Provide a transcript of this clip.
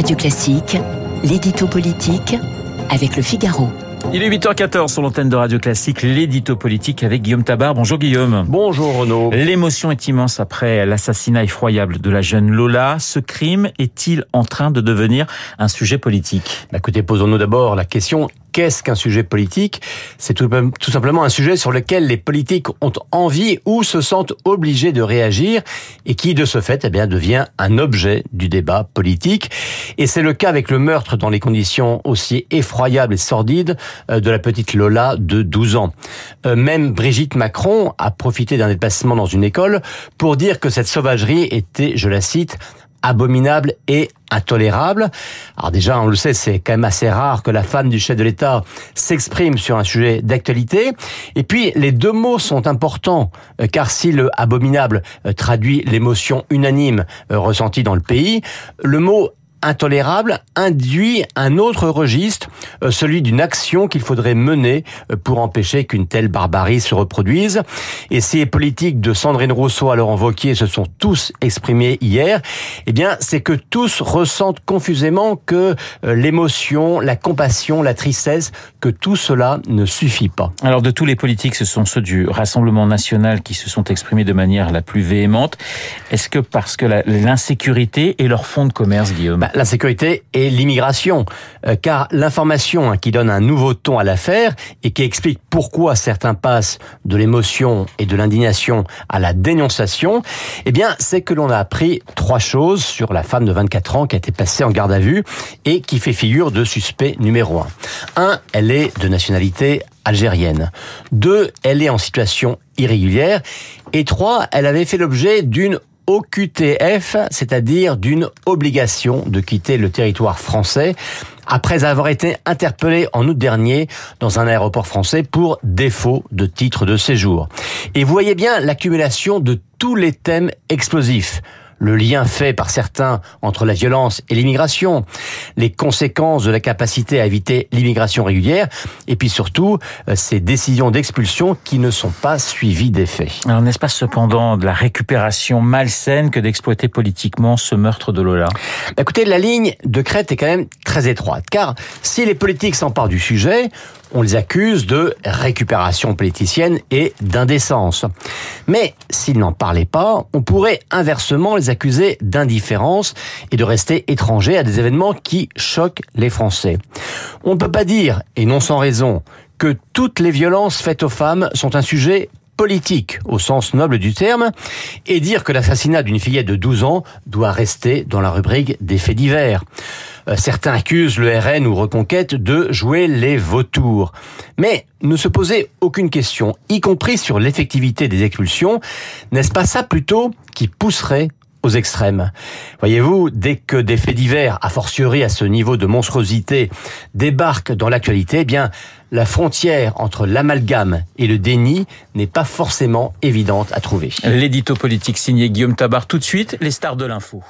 Radio Classique, l'édito politique avec le Figaro. Il est 8h14 sur l'antenne de Radio Classique, l'édito politique avec Guillaume Tabar. Bonjour Guillaume. Bonjour Renaud. L'émotion est immense après l'assassinat effroyable de la jeune Lola. Ce crime est-il en train de devenir un sujet politique? Bah, Écoutez, posons-nous d'abord la question qu'est-ce qu'un sujet politique? C'est tout, simplement un sujet sur lequel les politiques ont envie ou se sentent obligés de réagir et qui, de ce fait, eh bien, devient un objet du débat politique. Et c'est le cas avec le meurtre dans les conditions aussi effroyables et sordides euh, de la petite Lola de 12 ans. Euh, même Brigitte Macron a profité d'un déplacement dans une école pour dire que cette sauvagerie était, je la cite, abominable et intolérable. Alors déjà, on le sait, c'est quand même assez rare que la femme du chef de l'État s'exprime sur un sujet d'actualité. Et puis, les deux mots sont importants, euh, car si le abominable euh, traduit l'émotion unanime euh, ressentie dans le pays, le mot intolérable induit un autre registre, euh, celui d'une action qu'il faudrait mener euh, pour empêcher qu'une telle barbarie se reproduise. Et ces politiques de Sandrine Rousseau, alors invoquées, se sont tous exprimés hier. Eh bien, c'est que tous ressentent confusément que euh, l'émotion, la compassion, la tristesse, que tout cela ne suffit pas. Alors, de tous les politiques, ce sont ceux du Rassemblement national qui se sont exprimés de manière la plus véhémente. Est-ce que parce que l'insécurité est leur fond de commerce, Guillaume? Bah, la sécurité et l'immigration. Euh, car l'information hein, qui donne un nouveau ton à l'affaire et qui explique pourquoi certains passent de l'émotion et de l'indignation à la dénonciation, eh bien, c'est que l'on a appris trois choses sur la femme de 24 ans qui a été passée en garde à vue et qui fait figure de suspect numéro un. Un, elle est de nationalité algérienne. Deux, elle est en situation irrégulière. Et trois, elle avait fait l'objet d'une OQTF, c'est-à-dire d'une obligation de quitter le territoire français après avoir été interpellé en août dernier dans un aéroport français pour défaut de titre de séjour. Et vous voyez bien l'accumulation de tous les thèmes explosifs le lien fait par certains entre la violence et l'immigration, les conséquences de la capacité à éviter l'immigration régulière, et puis surtout euh, ces décisions d'expulsion qui ne sont pas suivies d'effet. Alors n'est-ce pas cependant de la récupération malsaine que d'exploiter politiquement ce meurtre de Lola? Bah, Écoutez, la ligne de crête est quand même très étroite, car si les politiques s'emparent du sujet, on les accuse de récupération politicienne et d'indécence. Mais s'ils n'en parlaient pas, on pourrait inversement les accuser d'indifférence et de rester étrangers à des événements qui choquent les Français. On ne peut pas dire, et non sans raison, que toutes les violences faites aux femmes sont un sujet politique au sens noble du terme et dire que l'assassinat d'une fillette de 12 ans doit rester dans la rubrique des faits divers. Euh, certains accusent le RN ou Reconquête de jouer les vautours. Mais ne se poser aucune question, y compris sur l'effectivité des expulsions, n'est-ce pas ça plutôt qui pousserait aux extrêmes? Voyez-vous, dès que des faits divers, a fortiori à ce niveau de monstruosité, débarquent dans l'actualité, eh bien, la frontière entre l'amalgame et le déni n'est pas forcément évidente à trouver. L'édito politique signé Guillaume Tabar tout de suite, les stars de l'info.